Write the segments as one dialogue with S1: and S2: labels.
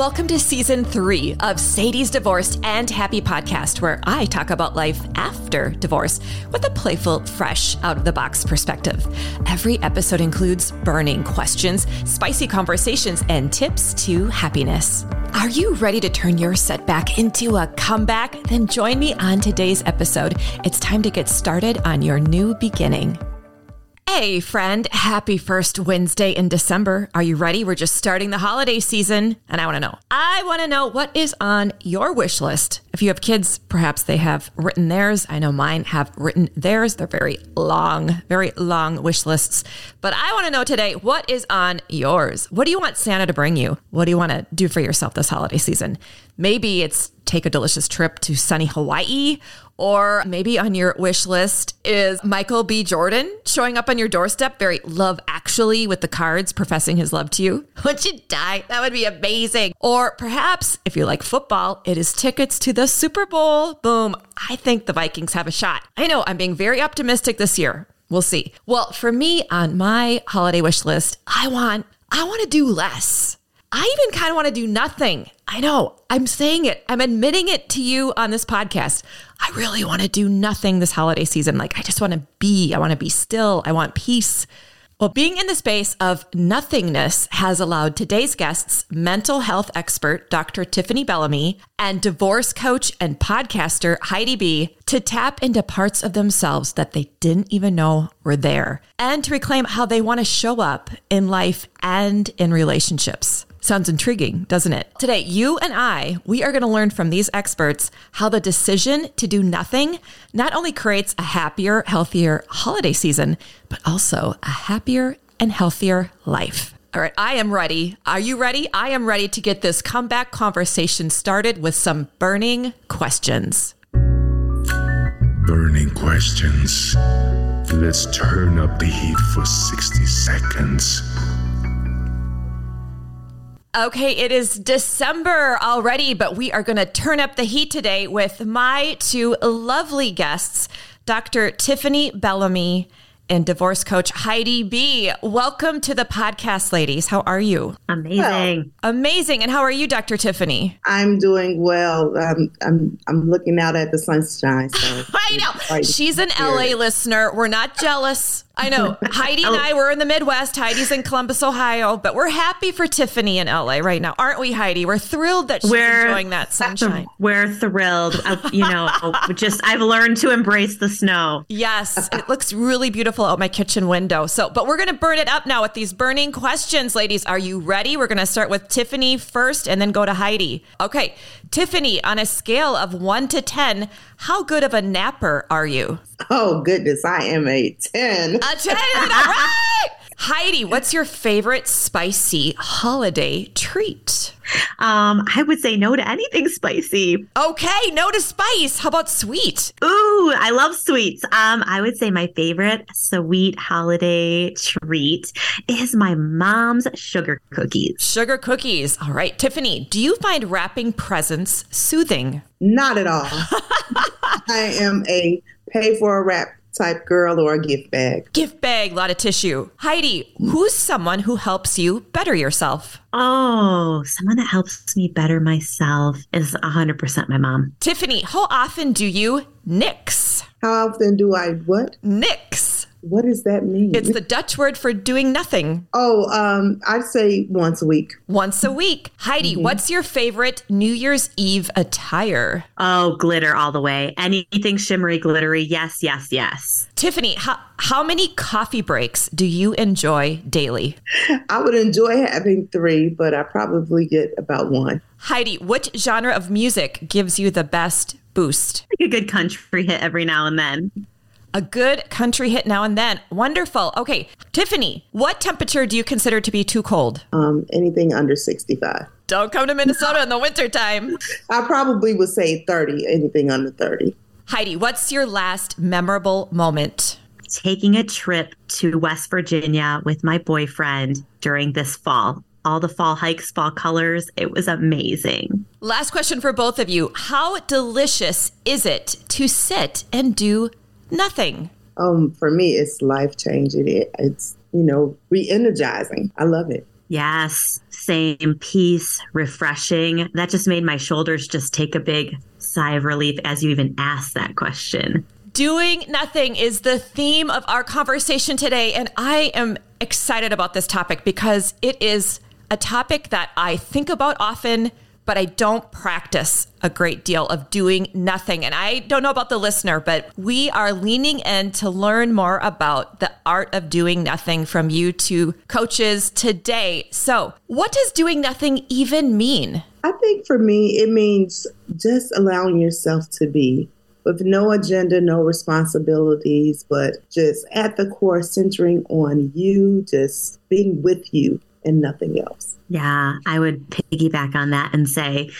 S1: Welcome to season three of Sadie's Divorced and Happy podcast, where I talk about life after divorce with a playful, fresh, out of the box perspective. Every episode includes burning questions, spicy conversations, and tips to happiness. Are you ready to turn your setback into a comeback? Then join me on today's episode. It's time to get started on your new beginning. Hey, friend. Happy first Wednesday in December. Are you ready? We're just starting the holiday season, and I want to know. I want to know what is on your wish list. If you have kids, perhaps they have written theirs. I know mine have written theirs. They're very long, very long wish lists. But I want to know today what is on yours? What do you want Santa to bring you? What do you want to do for yourself this holiday season? Maybe it's take a delicious trip to sunny Hawaii or maybe on your wish list is Michael B. Jordan showing up on your doorstep, very love actually with the cards professing his love to you. Would you die? That would be amazing. Or perhaps if you like football, it is tickets to the Super Bowl. Boom. I think the Vikings have a shot. I know I'm being very optimistic this year. We'll see. Well, for me on my holiday wish list, I want I want to do less. I even kind of want to do nothing. I know I'm saying it. I'm admitting it to you on this podcast. I really want to do nothing this holiday season. Like, I just want to be, I want to be still. I want peace. Well, being in the space of nothingness has allowed today's guests, mental health expert Dr. Tiffany Bellamy and divorce coach and podcaster Heidi B, to tap into parts of themselves that they didn't even know were there and to reclaim how they want to show up in life and in relationships. Sounds intriguing, doesn't it? Today, you and I, we are going to learn from these experts how the decision to do nothing not only creates a happier, healthier holiday season, but also a happier and healthier life. All right, I am ready. Are you ready? I am ready to get this comeback conversation started with some burning questions.
S2: Burning questions. Let's turn up the heat for 60 seconds.
S1: Okay, it is December already, but we are going to turn up the heat today with my two lovely guests, Dr. Tiffany Bellamy and divorce coach Heidi B. Welcome to the podcast, ladies. How are you?
S3: Amazing.
S1: Well, amazing. And how are you, Dr. Tiffany?
S4: I'm doing well. Um, I'm I'm looking out at the sunshine. So
S1: I know. She's an LA listener. We're not jealous. I know. Heidi and I were in the Midwest. Heidi's in Columbus, Ohio, but we're happy for Tiffany in LA right now, aren't we, Heidi? We're thrilled that she's we're, enjoying that sunshine.
S3: We're thrilled. Uh, you know, just I've learned to embrace the snow.
S1: Yes, it looks really beautiful out my kitchen window. So, but we're going to burn it up now with these burning questions, ladies. Are you ready? We're going to start with Tiffany first and then go to Heidi. Okay, Tiffany, on a scale of one to 10, how good of a napper are you?
S4: Oh, goodness. I am a 10.
S1: A 10. All right. Heidi, what's your favorite spicy holiday treat?
S3: Um, I would say no to anything spicy.
S1: Okay, no to spice. How about sweet?
S3: Ooh, I love sweets. Um, I would say my favorite sweet holiday treat is my mom's sugar cookies.
S1: Sugar cookies. All right, Tiffany, do you find wrapping presents soothing?
S4: Not at all. I am a pay for a wrap type girl or a gift bag.
S1: Gift bag, a lot of tissue. Heidi, who's someone who helps you better yourself?
S3: Oh, someone that helps me better myself is 100% my mom.
S1: Tiffany, how often do you nix?
S4: How often do I what?
S1: Nix.
S4: What does that mean?
S1: It's the Dutch word for doing nothing.
S4: Oh, um, I'd say once a week.
S1: Once a week. Heidi, mm-hmm. what's your favorite New Year's Eve attire?
S3: Oh, glitter all the way. Anything shimmery, glittery. Yes, yes, yes.
S1: Tiffany, how, how many coffee breaks do you enjoy daily?
S4: I would enjoy having three, but I probably get about one.
S1: Heidi, what genre of music gives you the best boost?
S3: Like a good country hit every now and then
S1: a good country hit now and then. Wonderful. Okay, Tiffany, what temperature do you consider to be too cold?
S4: Um, anything under 65.
S1: Don't come to Minnesota in the wintertime.
S4: I probably would say 30, anything under 30.
S1: Heidi, what's your last memorable moment?
S3: Taking a trip to West Virginia with my boyfriend during this fall all the fall hikes, fall colors. It was amazing.
S1: Last question for both of you. How delicious is it to sit and do Nothing.
S4: Um, for me, it's life changing. It, it's you know re-energizing. I love it.
S3: Yes, same peace, refreshing. That just made my shoulders just take a big sigh of relief as you even asked that question.
S1: Doing nothing is the theme of our conversation today. And I am excited about this topic because it is a topic that I think about often, but I don't practice a great deal of doing nothing. And I don't know about the listener, but we are leaning in to learn more about the art of doing nothing from you two coaches today. So, what does doing nothing even mean?
S4: I think for me, it means just allowing yourself to be with no agenda, no responsibilities, but just at the core, centering on you, just being with you and nothing else.
S3: Yeah, I would piggyback on that and say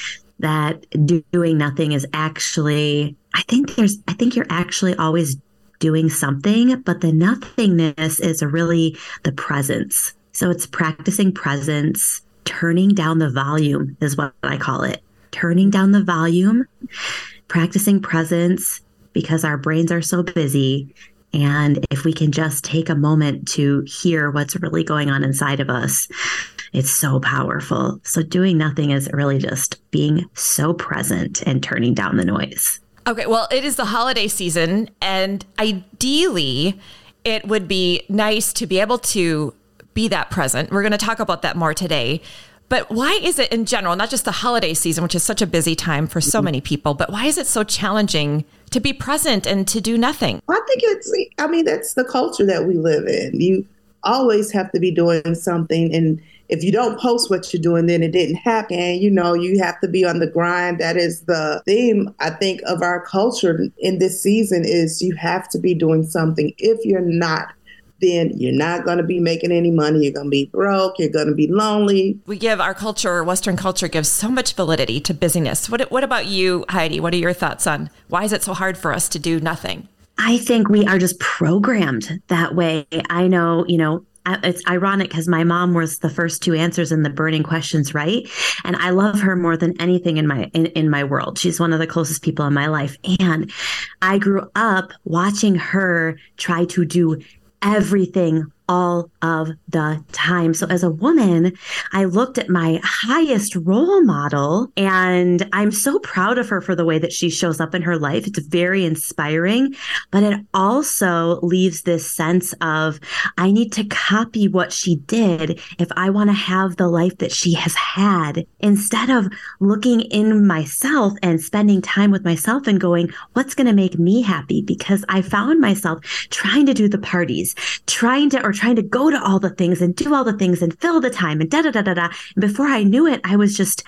S3: that doing nothing is actually, I think there's, I think you're actually always doing something, but the nothingness is really the presence. So it's practicing presence, turning down the volume is what I call it. Turning down the volume, practicing presence because our brains are so busy. And if we can just take a moment to hear what's really going on inside of us, it's so powerful. So, doing nothing is really just being so present and turning down the noise.
S1: Okay, well, it is the holiday season, and ideally, it would be nice to be able to be that present. We're going to talk about that more today. But why is it in general, not just the holiday season, which is such a busy time for so mm-hmm. many people, but why is it so challenging to be present and to do nothing?
S4: I think it's, I mean, that's the culture that we live in. You always have to be doing something. And if you don't post what you're doing, then it didn't happen. You know, you have to be on the grind. That is the theme, I think, of our culture in this season is you have to be doing something. If you're not, then you're not going to be making any money. You're going to be broke. You're going to be lonely.
S1: We give our culture, Western culture, gives so much validity to busyness. What, what about you, Heidi? What are your thoughts on why is it so hard for us to do nothing?
S3: I think we are just programmed that way. I know, you know, it's ironic because my mom was the first two answers in the burning questions right and i love her more than anything in my in, in my world she's one of the closest people in my life and i grew up watching her try to do everything all of the time. So as a woman, I looked at my highest role model and I'm so proud of her for the way that she shows up in her life. It's very inspiring, but it also leaves this sense of I need to copy what she did if I want to have the life that she has had instead of looking in myself and spending time with myself and going, what's going to make me happy? Because I found myself trying to do the parties, trying to, or trying to go to all the things and do all the things and fill the time and da da da da da. And before I knew it, I was just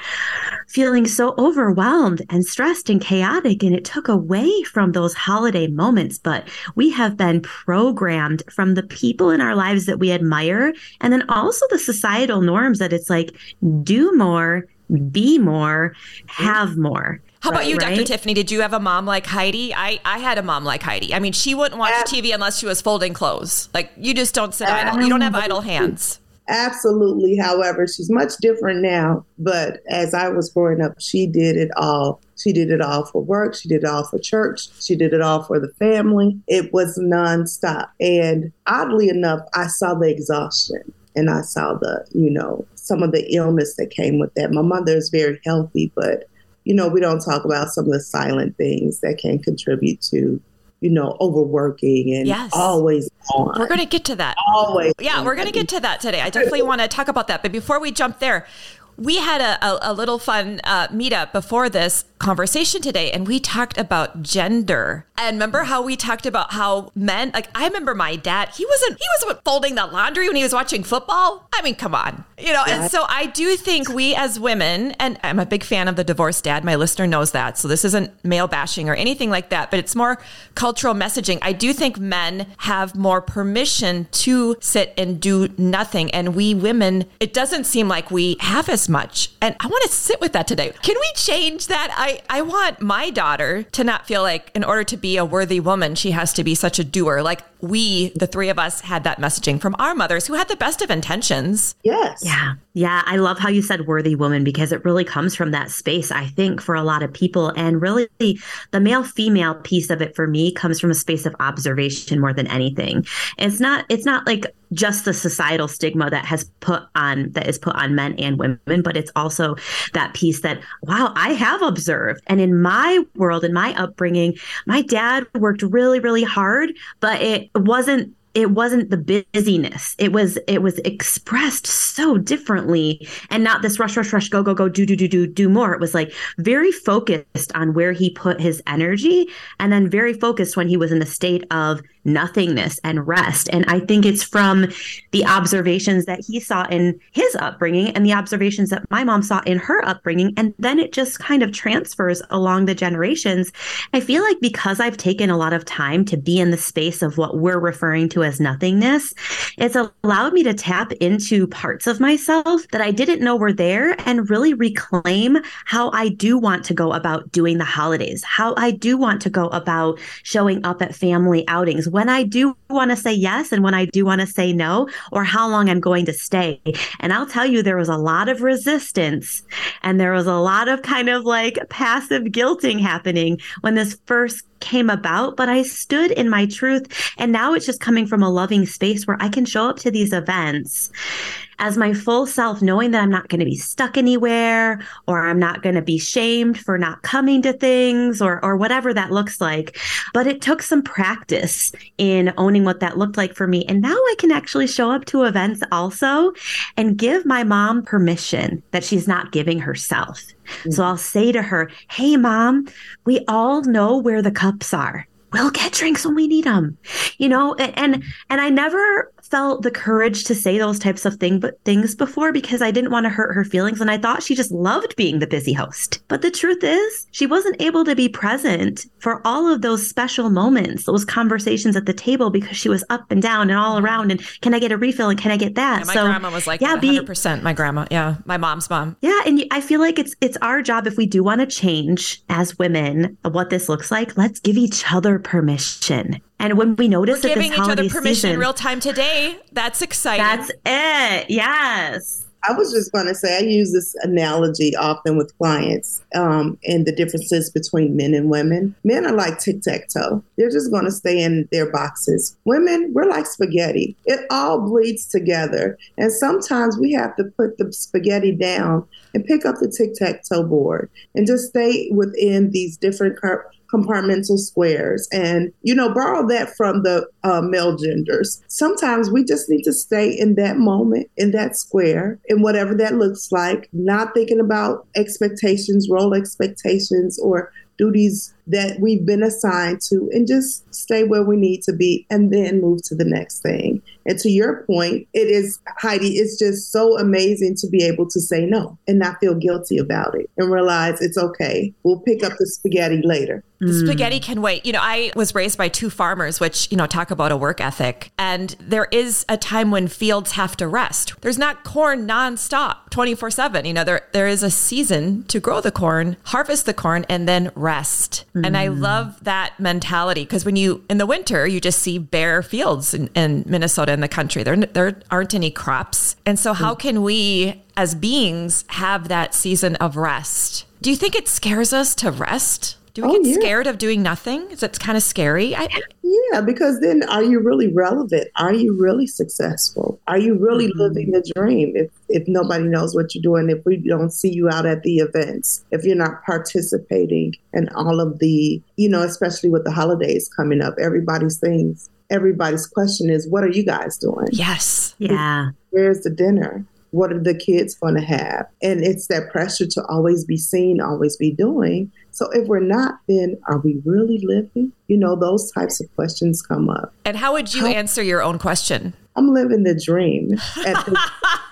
S3: feeling so overwhelmed and stressed and chaotic. And it took away from those holiday moments. But we have been programmed from the people in our lives that we admire. And then also the societal norms that it's like, do more, be more, have more.
S1: How about right, you, Dr. Tiffany? Did you have a mom like Heidi? I, I had a mom like Heidi. I mean, she wouldn't watch TV unless she was folding clothes. Like, you just don't sit idle. You don't have idle hands.
S4: Absolutely. However, she's much different now. But as I was growing up, she did it all. She did it all for work. She did it all for church. She did it all for the family. It was nonstop. And oddly enough, I saw the exhaustion and I saw the, you know, some of the illness that came with that. My mother is very healthy, but you know, we don't talk about some of the silent things that can contribute to, you know, overworking and yes. always on.
S1: We're going to get to that.
S4: Always.
S1: Yeah, we're going to get to that today. I definitely want to talk about that. But before we jump there, we had a, a, a little fun uh, meetup before this conversation today, and we talked about gender. And remember how we talked about how men, like I remember my dad, he wasn't he wasn't folding the laundry when he was watching football. I mean, come on, you know. And so I do think we as women, and I'm a big fan of the divorced dad. My listener knows that, so this isn't male bashing or anything like that, but it's more cultural messaging. I do think men have more permission to sit and do nothing, and we women, it doesn't seem like we have as much. And I want to sit with that today. Can we change that? I, I want my daughter to not feel like in order to be a worthy woman, she has to be such a doer. Like we, the three of us, had that messaging from our mothers who had the best of intentions.
S4: Yes.
S3: Yeah. Yeah. I love how you said worthy woman because it really comes from that space, I think, for a lot of people. And really, the male female piece of it for me comes from a space of observation more than anything. It's not, it's not like just the societal stigma that has put on that is put on men and women but it's also that piece that wow i have observed and in my world in my upbringing my dad worked really really hard but it wasn't it wasn't the busyness. It was it was expressed so differently and not this rush rush rush go go go do do do do do more. It was like very focused on where he put his energy and then very focused when he was in a state of nothingness and rest. And i think it's from the observations that he saw in his upbringing and the observations that my mom saw in her upbringing. And then it just kind of transfers along the generations. I feel like because i've taken a lot of time to be in the space of what we're referring to as nothingness, it's allowed me to tap into parts of myself that I didn't know were there and really reclaim how I do want to go about doing the holidays, how I do want to go about showing up at family outings, when I do want to say yes and when I do want to say no, or how long I'm going to stay. And I'll tell you, there was a lot of resistance and there was a lot of kind of like passive guilting happening when this first came about, but I stood in my truth. And now it's just coming from a loving space where I can show up to these events as my full self, knowing that I'm not going to be stuck anywhere or I'm not going to be shamed for not coming to things or, or whatever that looks like. But it took some practice in owning what that looked like for me. And now I can actually show up to events also and give my mom permission that she's not giving herself. So I'll say to her, Hey, mom, we all know where the cups are. We'll get drinks when we need them you know and and i never felt the courage to say those types of thing, but things before because I didn't want to hurt her feelings. And I thought she just loved being the busy host. But the truth is, she wasn't able to be present for all of those special moments, those conversations at the table because she was up and down and all around. And can I get a refill? And can I get that?
S1: Yeah, my so, grandma was like, yeah, 100%. Be, my grandma. Yeah. My mom's mom.
S3: Yeah. And I feel like it's, it's our job if we do want to change as women what this looks like, let's give each other permission and when we notice
S1: We're
S3: that
S1: giving
S3: this
S1: each other permission
S3: season,
S1: real time today, that's exciting.
S3: That's it. Yes.
S4: I was just going to say, I use this analogy often with clients um, and the differences between men and women. Men are like tic tac toe, they're just going to stay in their boxes. Women, we're like spaghetti, it all bleeds together. And sometimes we have to put the spaghetti down and pick up the tic tac toe board and just stay within these different compartmental squares and you know borrow that from the uh, male genders. Sometimes we just need to stay in that moment in that square in whatever that looks like not thinking about expectations role expectations or duties that we've been assigned to and just stay where we need to be and then move to the next thing. And to your point, it is, Heidi, it's just so amazing to be able to say no and not feel guilty about it and realize it's okay. We'll pick up the spaghetti later.
S1: The mm. spaghetti can wait. You know, I was raised by two farmers, which, you know, talk about a work ethic. And there is a time when fields have to rest. There's not corn nonstop 24 7. You know, there, there is a season to grow the corn, harvest the corn, and then rest. Mm. And I mm. love that mentality because when you, in the winter, you just see bare fields in, in Minnesota and the country. There, there aren't any crops. And so, how mm. can we as beings have that season of rest? Do you think it scares us to rest? Do we oh, get yeah. scared of doing nothing? Is it kind of scary? I,
S4: yeah, because then are you really relevant? Are you really successful? Are you really mm-hmm. living the dream? If if nobody knows what you're doing, if we don't see you out at the events, if you're not participating in all of the, you know, especially with the holidays coming up, everybody's things, everybody's question is, what are you guys doing?
S1: Yes.
S3: Yeah.
S4: Where's the dinner? What are the kids going to have? And it's that pressure to always be seen, always be doing. So if we're not, then are we really living? You know, those types of questions come up.
S1: And how would you how, answer your own question?
S4: I'm living the dream. The,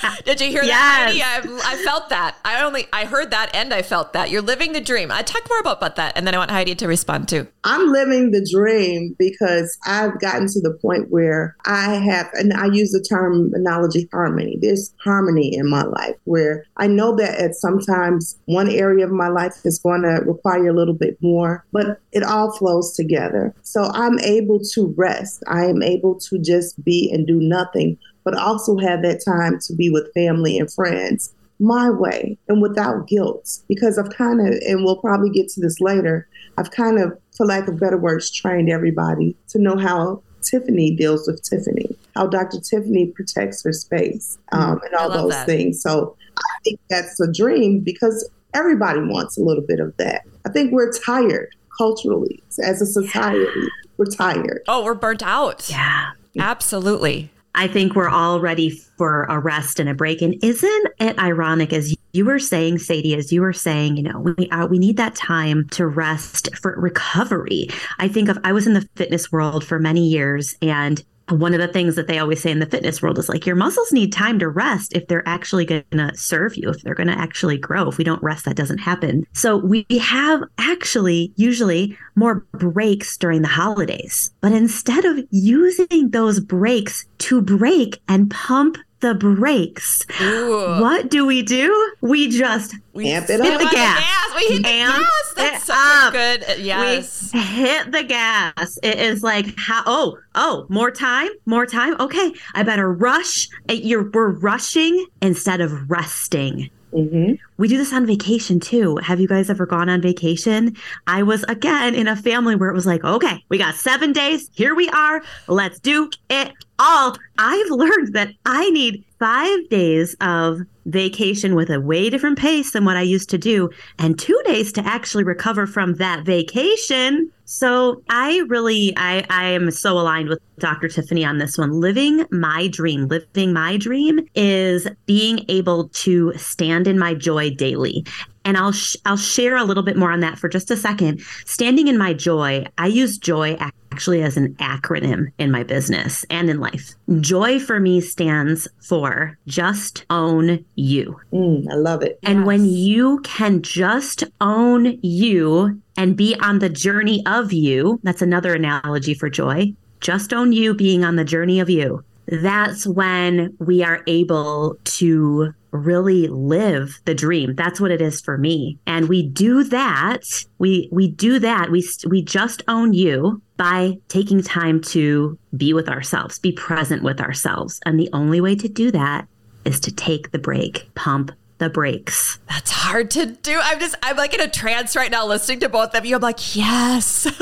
S1: Did you hear
S3: Yes.
S1: that, Heidi? I, I felt that. I only I heard that and I felt that. You're living the dream. I talk more about, about that, and then I want Heidi to respond too.
S4: I'm living the dream because I've gotten to the point where I have, and I use the terminology harmony. There's harmony in my life where I know that at sometimes one area of my life is going to require a little bit more, but it all flows together. So I'm able to rest. I am able to just be and do nothing, but also have that time to be with family and friends my way and without guilt because I've kind of, and we'll probably get to this later, I've kind of, for lack of better words, trained everybody to know how Tiffany deals with Tiffany, how Dr. Tiffany protects her space, um, and all those
S1: that.
S4: things. So I think that's a dream because everybody wants a little bit of that. I think we're tired culturally as a society. We're tired.
S1: Oh, we're burnt out.
S3: Yeah.
S1: Absolutely.
S3: I think we're all ready for a rest and a break. And isn't it ironic, as you were saying, Sadie, as you were saying, you know, we uh, we need that time to rest for recovery. I think of I was in the fitness world for many years, and one of the things that they always say in the fitness world is like your muscles need time to rest if they're actually going to serve you, if they're going to actually grow. If we don't rest, that doesn't happen. So we have actually usually more breaks during the holidays. But instead of using those breaks to break and pump the brakes,
S1: Ooh.
S3: what do we do? We just
S1: We
S4: Amp it
S1: step
S4: up.
S1: on
S3: The gas.
S1: We hit the gas. That's
S3: it
S1: such
S3: up.
S1: a good. uh, Yes.
S3: we hit the gas. It is like how oh oh more time more time. Okay, I better rush. Uh, You're we're rushing instead of resting.
S4: hmm
S3: We do this on vacation too. Have you guys ever gone on vacation? I was again in a family where it was like, okay, we got seven days. Here we are. Let's do it all. I've learned that I need five days of vacation with a way different pace than what I used to do, and two days to actually recover from that vacation. So I really, I, I am so aligned with Dr. Tiffany on this one. Living my dream, living my dream is being able to stand in my joy daily. And I'll sh- I'll share a little bit more on that for just a second. Standing in my joy, I use joy actually as an acronym in my business and in life. Joy for me stands for just own you.
S4: Mm, I love it.
S3: And when you can just own you and be on the journey of you, that's another analogy for joy. Just own you being on the journey of you. That's when we are able to really live the dream. That's what it is for me. And we do that. We we do that. We we just own you by taking time to be with ourselves, be present with ourselves. And the only way to do that is to take the break, pump the brakes.
S1: That's hard to do. I'm just, I'm like in a trance right now listening to both of you. I'm like, yes.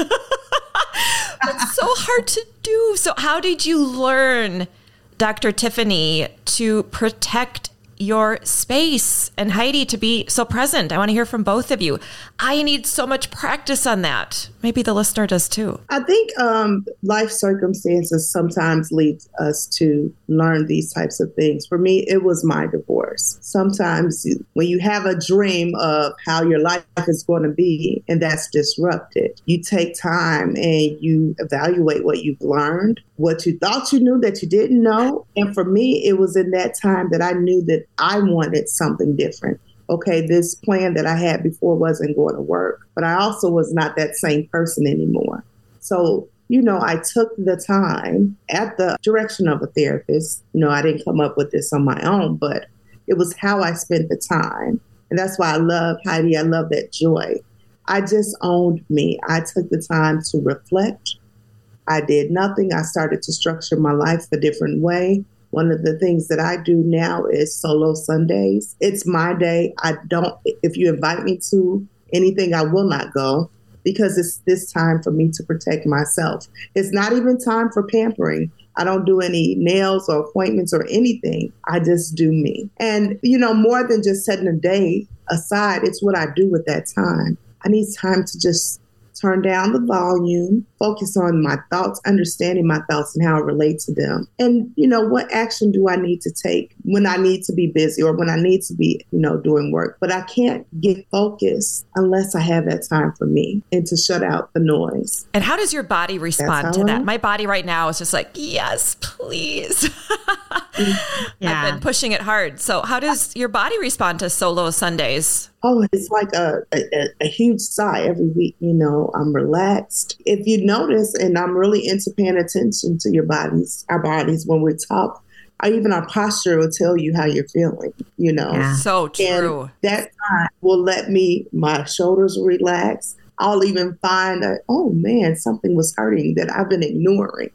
S1: That's so hard to do. So, how did you learn, Dr. Tiffany, to protect your space and Heidi to be so present? I want to hear from both of you. I need so much practice on that. Maybe the listener does too.
S4: I think um, life circumstances sometimes lead us to learn these types of things. For me, it was my divorce. Sometimes when you have a dream of how your life is going to be and that's disrupted, you take time and you evaluate what you've learned, what you thought you knew that you didn't know. And for me, it was in that time that I knew that I wanted something different okay, this plan that I had before wasn't going to work, but I also was not that same person anymore. So, you know, I took the time at the direction of a therapist. You know, I didn't come up with this on my own, but it was how I spent the time. And that's why I love Heidi. I love that joy. I just owned me. I took the time to reflect. I did nothing. I started to structure my life a different way. One of the things that I do now is solo Sundays. It's my day. I don't, if you invite me to anything, I will not go because it's this time for me to protect myself. It's not even time for pampering. I don't do any nails or appointments or anything. I just do me. And, you know, more than just setting a day aside, it's what I do with that time. I need time to just turn down the volume, focus on my thoughts, understanding my thoughts and how I relate to them. And, you know, what action do I need to take when I need to be busy or when I need to be, you know, doing work? But I can't get focused unless I have that time for me and to shut out the noise.
S1: And how does your body respond to
S4: I
S1: that?
S4: am.
S1: My body right now is just like, yes, please. yeah. I've been pushing it hard. So, how does your body respond to solo Sundays?
S4: Oh, it's like a, a, a, huge sigh every week. You know, I'm relaxed. If you notice, and I'm really into paying attention to your bodies, our bodies when we talk, or even our posture will tell you how you're feeling, you know.
S1: Yeah. So true.
S4: And that time will let me, my shoulders relax. I'll even find that, oh man, something was hurting that I've been ignoring.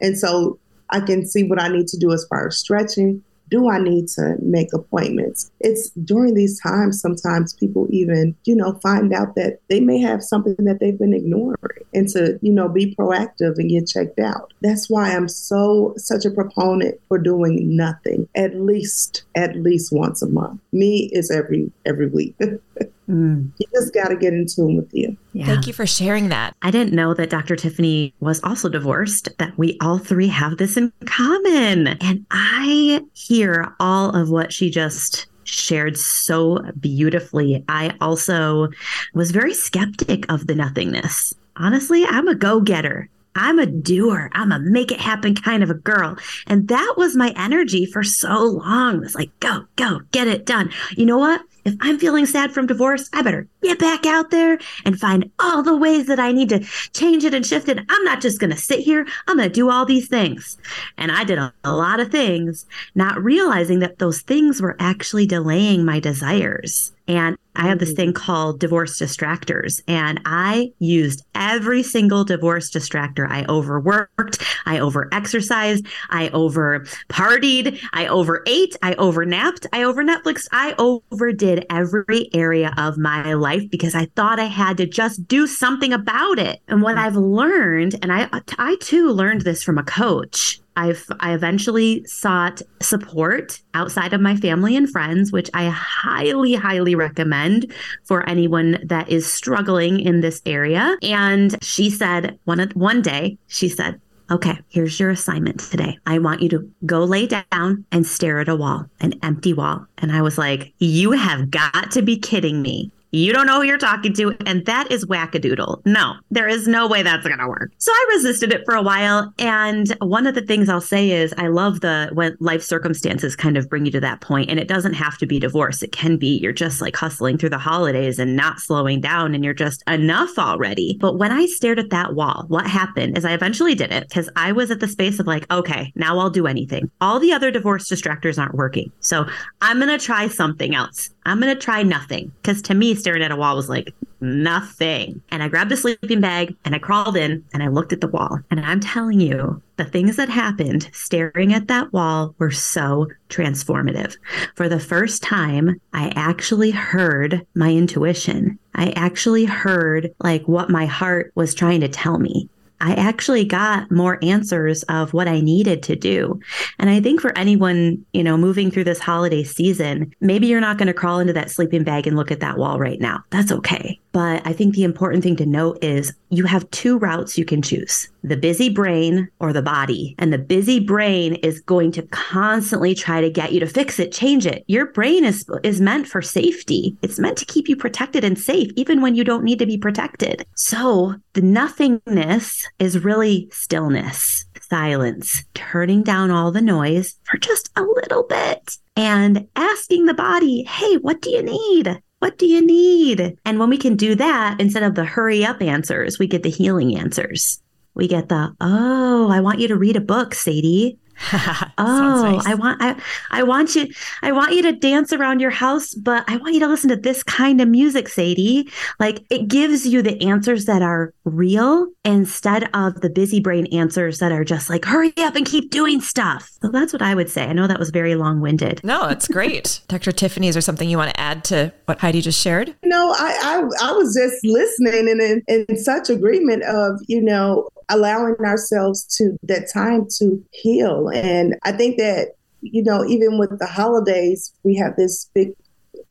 S4: And so I can see what I need to do as far as stretching. Do I need to make appointments? It's during these times, sometimes people even, you know, find out that they may have something that they've been ignoring and to, you know, be proactive and get checked out. That's why I'm so, such a proponent for doing nothing at least, at least once a month. Me is every, every week. Mm. You just got to get in tune with you.
S1: Yeah. Thank you for sharing that.
S3: I didn't know that Dr. Tiffany was also divorced, that we all three have this in common. And I hear all of what she just shared so beautifully. I also was very skeptic of the nothingness. Honestly, I'm a go getter. I'm a doer. I'm a make it happen kind of a girl. And that was my energy for so long. It was like, go, go, get it done. You know what? If I'm feeling sad from divorce, I better get back out there and find all the ways that I need to change it and shift it. I'm not just going to sit here. I'm going to do all these things. And I did a, a, lot of things, not realizing that those things were actually delaying my desires. And I have this mm-hmm. thing called divorce distractors, and I used every single divorce distractor. I overworked, I overexercised, I over partied, I overate, I overnapped, I over Netflix, I overdid every area of my life because I thought I had to just do something about it. And what I've learned, and I I too learned this from a coach, I've I eventually sought support outside of my family and friends, which I highly, highly recommend for anyone that is struggling in this area. And she said one one day, she said, Okay, here's your assignment today. I want you to go lay down and stare at a wall, an empty wall. And I was like, You have got to be kidding me. You don't know who you're talking to, and that is wackadoodle. No, there is no way that's going to work. So I resisted it for a while. And one of the things I'll say is I love the when life circumstances kind of bring you to that point, and it doesn't have to be divorce. It can be you're just like hustling through the holidays and not slowing down, and you're just enough already. But when I stared at that wall, what happened is I eventually did it because I was at the space of like, okay, now I'll do anything. All the other divorce distractors aren't working. So I'm going to try something else. I'm going to try nothing because to me, staring at a wall was like nothing. And I grabbed a sleeping bag and I crawled in and I looked at the wall. And I'm telling you, the things that happened staring at that wall were so transformative. For the first time, I actually heard my intuition. I actually heard like what my heart was trying to tell me. I actually got more answers of what I needed to do. And I think for anyone, you know, moving through this holiday season, maybe you're not going to crawl into that sleeping bag and look at that wall right now. That's okay. But I think the important thing to note is you have two routes you can choose the busy brain or the body. And the busy brain is going to constantly try to get you to fix it, change it. Your brain is, is meant for safety, it's meant to keep you protected and safe, even when you don't need to be protected. So the nothingness is really stillness, silence, turning down all the noise for just a little bit and asking the body, hey, what do you need? What do you need? And when we can do that, instead of the hurry up answers, we get the healing answers. We get the, oh, I want you to read a book, Sadie. oh, nice. I want I I want you I want you to dance around your house, but I want you to listen to this kind of music, Sadie. Like it gives you the answers that are real instead of the busy brain answers that are just like hurry up and keep doing stuff. So that's what I would say. I know that was very long-winded.
S1: No, it's great. Dr. Tiffany, is there something you want to add to what Heidi just shared?
S4: No, I I, I was just listening and in, in such agreement of, you know, allowing ourselves to that time to heal. And I think that, you know, even with the holidays, we have this big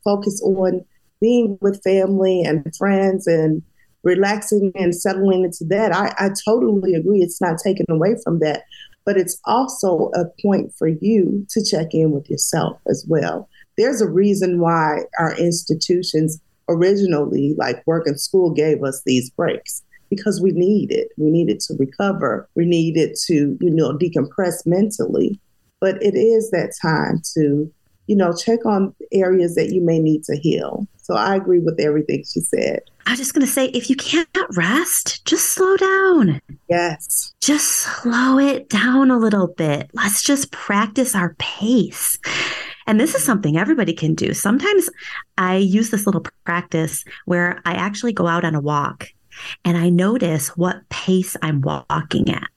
S4: focus on being with family and friends and relaxing and settling into that. I, I totally agree. It's not taken away from that, but it's also a point for you to check in with yourself as well. There's a reason why our institutions originally, like work and school, gave us these breaks because we need it. We need it to recover. We need it to, you know, decompress mentally. But it is that time to, you know, check on areas that you may need to heal. So I agree with everything she said.
S3: I was just going to say if you can't rest, just slow down.
S4: Yes.
S3: Just slow it down a little bit. Let's just practice our pace. And this is something everybody can do. Sometimes I use this little practice where I actually go out on a walk and I notice what pace I'm walking at.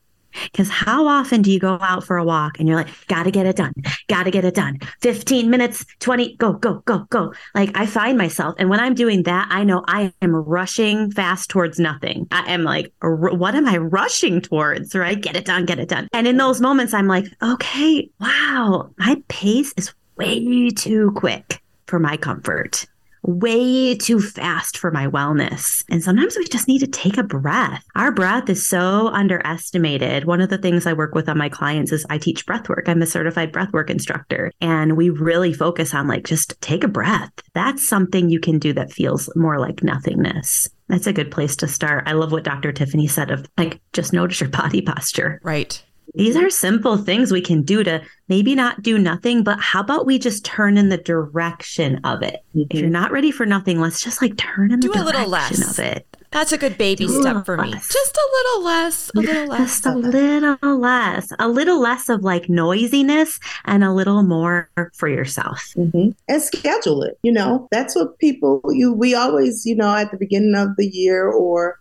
S3: Because how often do you go out for a walk and you're like, gotta get it done, gotta get it done. 15 minutes, 20, go, go, go, go. Like I find myself, and when I'm doing that, I know I am rushing fast towards nothing. I am like, what am I rushing towards? Right? Get it done, get it done. And in those moments, I'm like, okay, wow, my pace is way too quick for my comfort way too fast for my wellness. And sometimes we just need to take a breath. Our breath is so underestimated. One of the things I work with on my clients is I teach breath work. I'm a certified breath work instructor. And we really focus on like just take a breath. That's something you can do that feels more like nothingness. That's a good place to start. I love what Dr. Tiffany said of like just notice your body posture.
S1: Right.
S3: These are simple things we can do to maybe not do nothing, but how about we just turn in the direction of it? Mm-hmm. If you're not ready for nothing, let's just like turn in do the direction of it.
S1: That's a good baby do step for me. Just a little less, a little less.
S3: Just a little less, a little less of like noisiness and a little more for yourself.
S4: Mm-hmm. And schedule it. You know, that's what people, you, we always, you know, at the beginning of the year or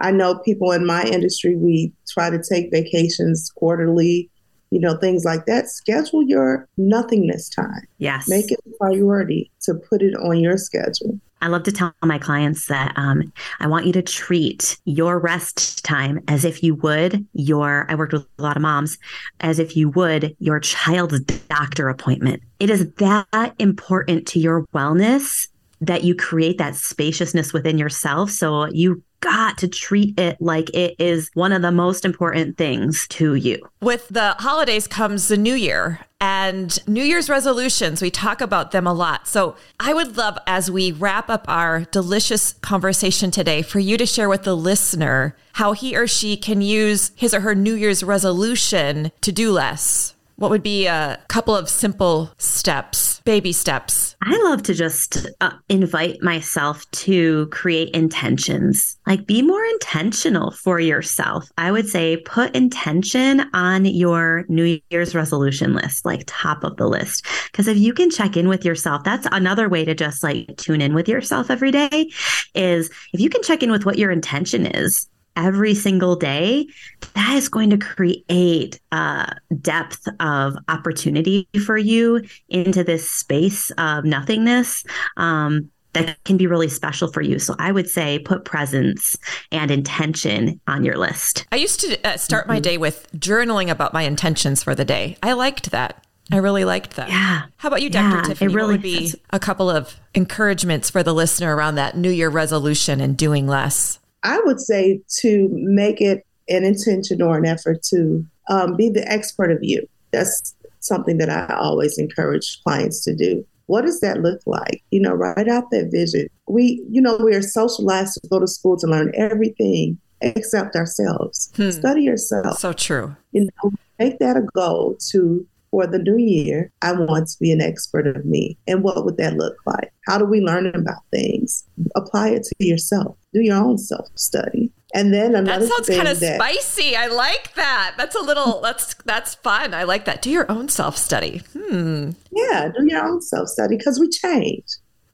S4: I know people in my industry, we try to take vacations quarterly, you know, things like that. Schedule your nothingness time.
S3: Yes.
S4: Make it a priority to put it on your schedule.
S3: I love to tell my clients that um, I want you to treat your rest time as if you would your, I worked with a lot of moms, as if you would your child's doctor appointment. It is that important to your wellness that you create that spaciousness within yourself. So you got to treat it like it is one of the most important things to you.
S1: With the holidays comes the new year and New Year's resolutions. We talk about them a lot. So I would love, as we wrap up our delicious conversation today, for you to share with the listener how he or she can use his or her New Year's resolution to do less what would be a couple of simple steps, baby steps?
S3: I love to just uh, invite myself to create intentions. Like be more intentional for yourself. I would say put intention on your New Year's resolution list, like top of the list. Because if you can check in with yourself, that's another way to just like tune in with yourself every day is if you can check in with what your intention is every single day, that is going to create a depth of opportunity for you into this space of nothingness. Um, that can be really special for you. So I would say put presence and intention on your list.
S1: I used to uh, start my mm-hmm. day with journaling about my intentions for the day. I liked that. I really liked that.
S3: Yeah.
S1: How about you, Dr. Yeah, Tiffany? It really what would be a couple of encouragements for the listener around that New Year resolution and doing less?
S4: I would say to make it an intention or an effort to um, be the expert of you. That's something that I always encourage clients to do. What does that look like? You know, write out that vision. We, you know, we are socialized to go to school to learn everything except ourselves. Hmm. Study yourself.
S1: So true.
S4: You know, make that a goal to for the new year, I want to be an expert of me. And what would that look like? How do we learn about things? Apply it to yourself. Do your own self study. And then another thing.
S1: that sounds kind of spicy. I like that. That's a little. That's that's fun. I like that. Do your own self study. Hmm.
S4: Yeah, do your own self study because we change.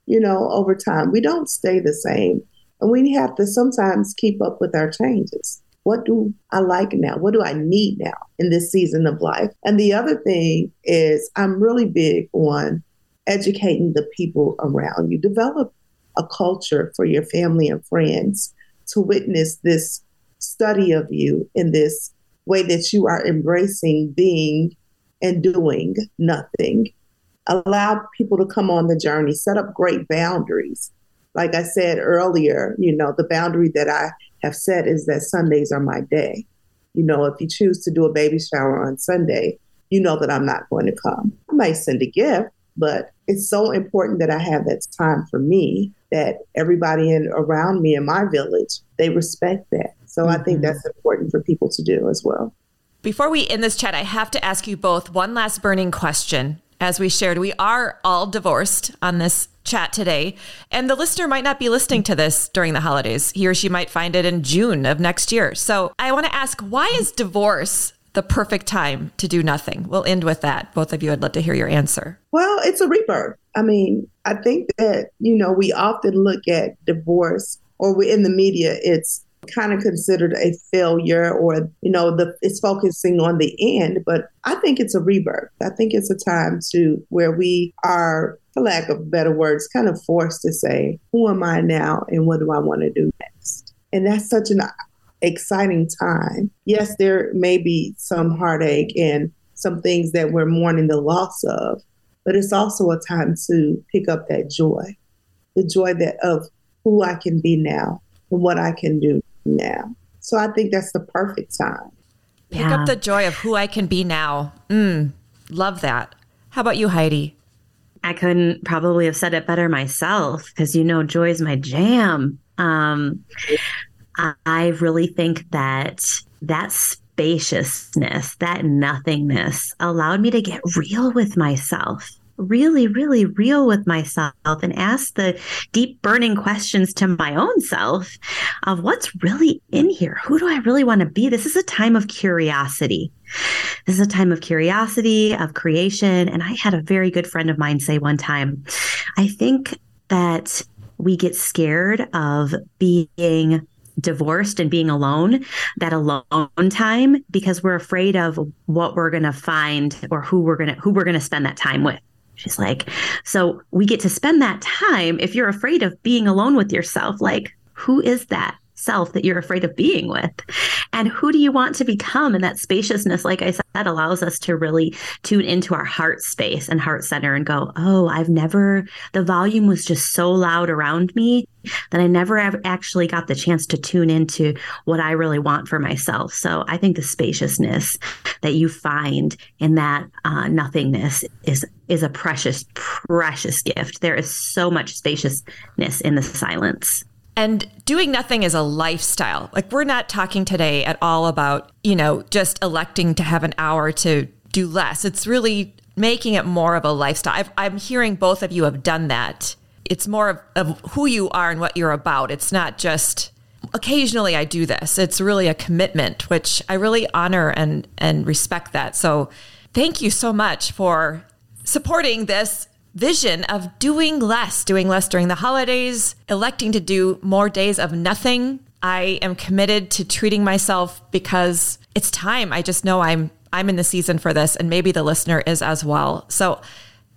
S4: You know, over time, we don't stay the same, and we have to sometimes keep up with our changes. What do I like now? What do I need now in this season of life? And the other thing is, I'm really big on educating the people around you. Develop a culture for your family and friends to witness this study of you in this way that you are embracing being and doing nothing. Allow people to come on the journey, set up great boundaries. Like I said earlier, you know, the boundary that I have said is that Sundays are my day. You know, if you choose to do a baby shower on Sunday, you know that I'm not going to come. I might send a gift, but it's so important that I have that time for me that everybody in around me in my village, they respect that. So mm-hmm. I think mm-hmm. that's important for people to do as well.
S1: Before we end this chat, I have to ask you both one last burning question. As we shared, we are all divorced on this chat today, and the listener might not be listening to this during the holidays. He or she might find it in June of next year. So I want to ask why is divorce the perfect time to do nothing? We'll end with that. Both of you, I'd love to hear your answer.
S4: Well, it's a rebirth. I mean, I think that, you know, we often look at divorce or we're in the media, it's kind of considered a failure or you know the it's focusing on the end but i think it's a rebirth. I think it's a time to where we are for lack of better words kind of forced to say who am i now and what do i want to do next? And that's such an exciting time. Yes there may be some heartache and some things that we're mourning the loss of but it's also a time to pick up that joy the joy that of who i can be now and what i can do now. So I think that's the perfect time.
S1: Pick yeah. up the joy of who I can be now. Mm, love that. How about you, Heidi?
S3: I couldn't probably have said it better myself because you know joy is my jam. Um, I really think that that spaciousness, that nothingness, allowed me to get real with myself really, really real with myself and ask the deep burning questions to my own self of what's really in here? Who do I really want to be? This is a time of curiosity. This is a time of curiosity, of creation. And I had a very good friend of mine say one time, I think that we get scared of being divorced and being alone, that alone time, because we're afraid of what we're going to find or who we're going to who we're going to spend that time with. She's like, so we get to spend that time. If you're afraid of being alone with yourself, like, who is that self that you're afraid of being with? And who do you want to become? And that spaciousness, like I said, allows us to really tune into our heart space and heart center and go, oh, I've never, the volume was just so loud around me that I never actually got the chance to tune into what I really want for myself. So I think the spaciousness that you find in that uh, nothingness is is a precious, precious gift. There is so much spaciousness in the silence.
S1: And doing nothing is a lifestyle. Like, we're not talking today at all about, you know, just electing to have an hour to do less. It's really making it more of a lifestyle. i am hearing both of you have done that. It's more of, of who you are and what you're about. It's not just occasionally I do this. It's really a commitment, which I really honor and and respect that. So thank you so much for supporting this vision of doing less, doing less during the holidays, electing to do more days of nothing. I am committed to treating myself because it's time. I just know I'm I'm in the season for this and maybe the listener is as well. So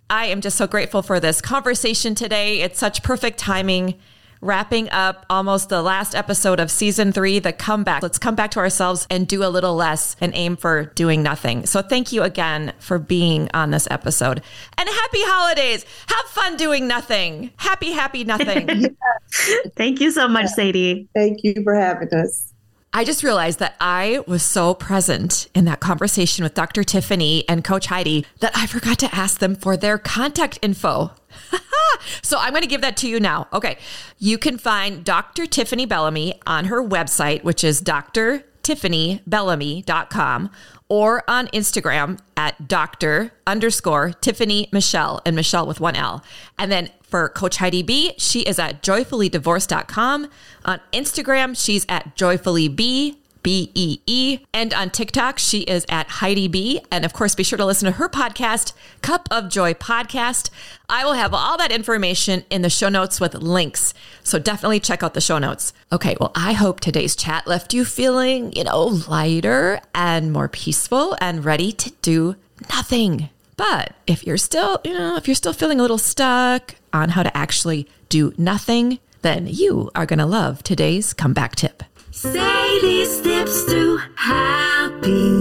S1: I am just so grateful for this conversation today. It's such perfect timing wrapping up almost the last episode of season three, the comeback. Let's come back to ourselves and do a little less and aim for doing nothing. So thank you again for being on this episode and happy holidays. Have fun doing nothing. Happy, happy nothing.
S3: Thank you so much, Sadie.
S4: Thank you for having us.
S1: I just realized that I was so present in that conversation with Dr. Tiffany and Coach Heidi that I forgot to ask them for their contact info. so I'm going to give that to you now. Okay. You can find Dr. Tiffany Bellamy on her website, which is drtiffanybellamy.com, or on Instagram at Dr. underscore Tiffany Michelle and Michelle with one L. And then for Coach Heidi B, she is at joyfullydivorced.com. On Instagram, she's at joyfullyb. B E E. And on TikTok, she is at Heidi B. And of course, be sure to listen to her podcast, Cup of Joy Podcast. I will have all that information in the show notes with links. So definitely check out the show notes. Okay, well, I hope today's chat left you feeling, you know, lighter and more peaceful and ready to do nothing. But if you're still, you know, if you're still feeling a little stuck on how to actually do nothing, then you are going to love today's comeback tip. Sadie steps through happiness.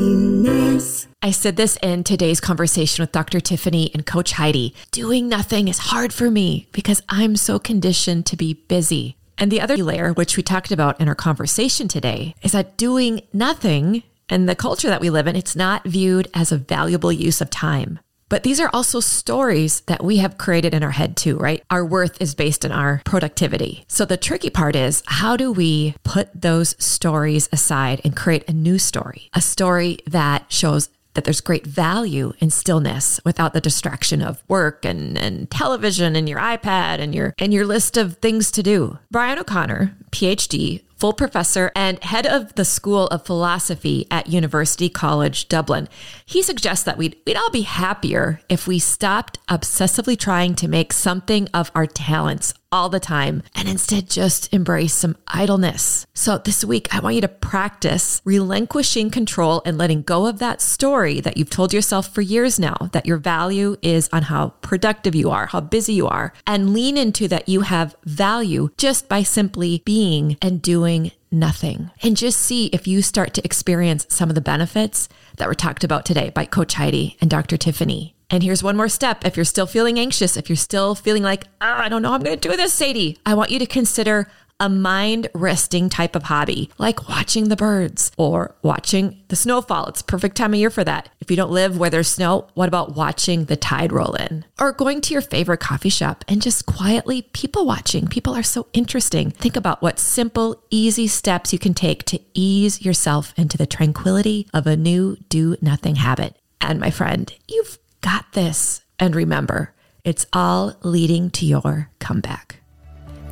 S1: I said this in today's conversation with Dr. Tiffany and Coach Heidi. Doing nothing is hard for me because I'm so conditioned to be busy. And the other layer, which we talked about in our conversation today, is that doing nothing and the culture that we live in, it's not viewed as a valuable use of time. But these are also stories that we have created in our head too, right? Our worth is based on our productivity. So the tricky part is how do we put those stories aside and create a new story? A story that shows that there's great value in stillness without the distraction of work and, and television and your iPad and your and your list of things to do. Brian O'Connor, PhD, full professor and head of the School of Philosophy at University College Dublin. He suggests that we'd, we'd all be happier if we stopped obsessively trying to make something of our talents all the time and instead just embrace some idleness. So this week, I want you to practice relinquishing control and letting go of that story that you've told yourself for years now that your value is on how productive you are, how busy you are, and lean into that you have value just by simply being and doing nothing and just see if you start to experience some of the benefits that were talked about today by Coach Heidi and Dr. Tiffany. And here's one more step. If you're still feeling anxious, if you're still feeling like, oh, I don't know, I'm going to do this, Sadie, I want you to consider a mind resting type of hobby, like watching the birds or watching the snowfall. It's perfect time of year for that. If you don't live where there's snow, what about watching the tide roll in? Or going to your favorite coffee shop and just quietly people watching. People are so interesting. Think about what simple, easy steps you can take to ease yourself into the tranquility of a new do nothing habit. And my friend, you've got this. And remember, it's all leading to your comeback.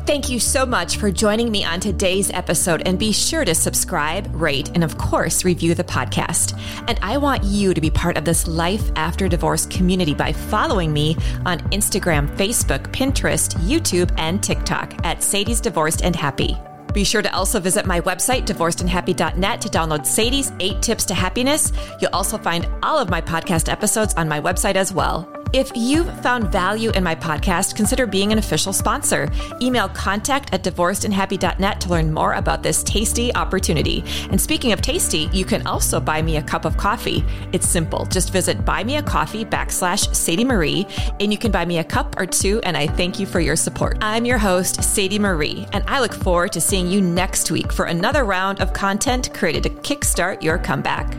S1: Thank you so much for joining me on today's episode, and be sure to subscribe, rate, and of course, review the podcast. And I want you to be part of this Life After Divorce community by following me on Instagram, Facebook, Pinterest, YouTube, and TikTok at Sadie's Divorced and Happy. Be sure to also visit my website, divorcedandhappy.net, to download Sadie's eight tips to happiness. You'll also find all of my podcast episodes on my website as well. If you've found value in my podcast, consider being an official sponsor. Email contact at divorcedandhappy.net to learn more about this tasty opportunity. And speaking of tasty, you can also buy me a cup of coffee. It's simple. Just visit buymeacoffee backslash Sadie Marie, and you can buy me a cup or two, and I thank you for your support. I'm your host, Sadie Marie, and I look forward to seeing you next week for another round of content created to kickstart your comeback.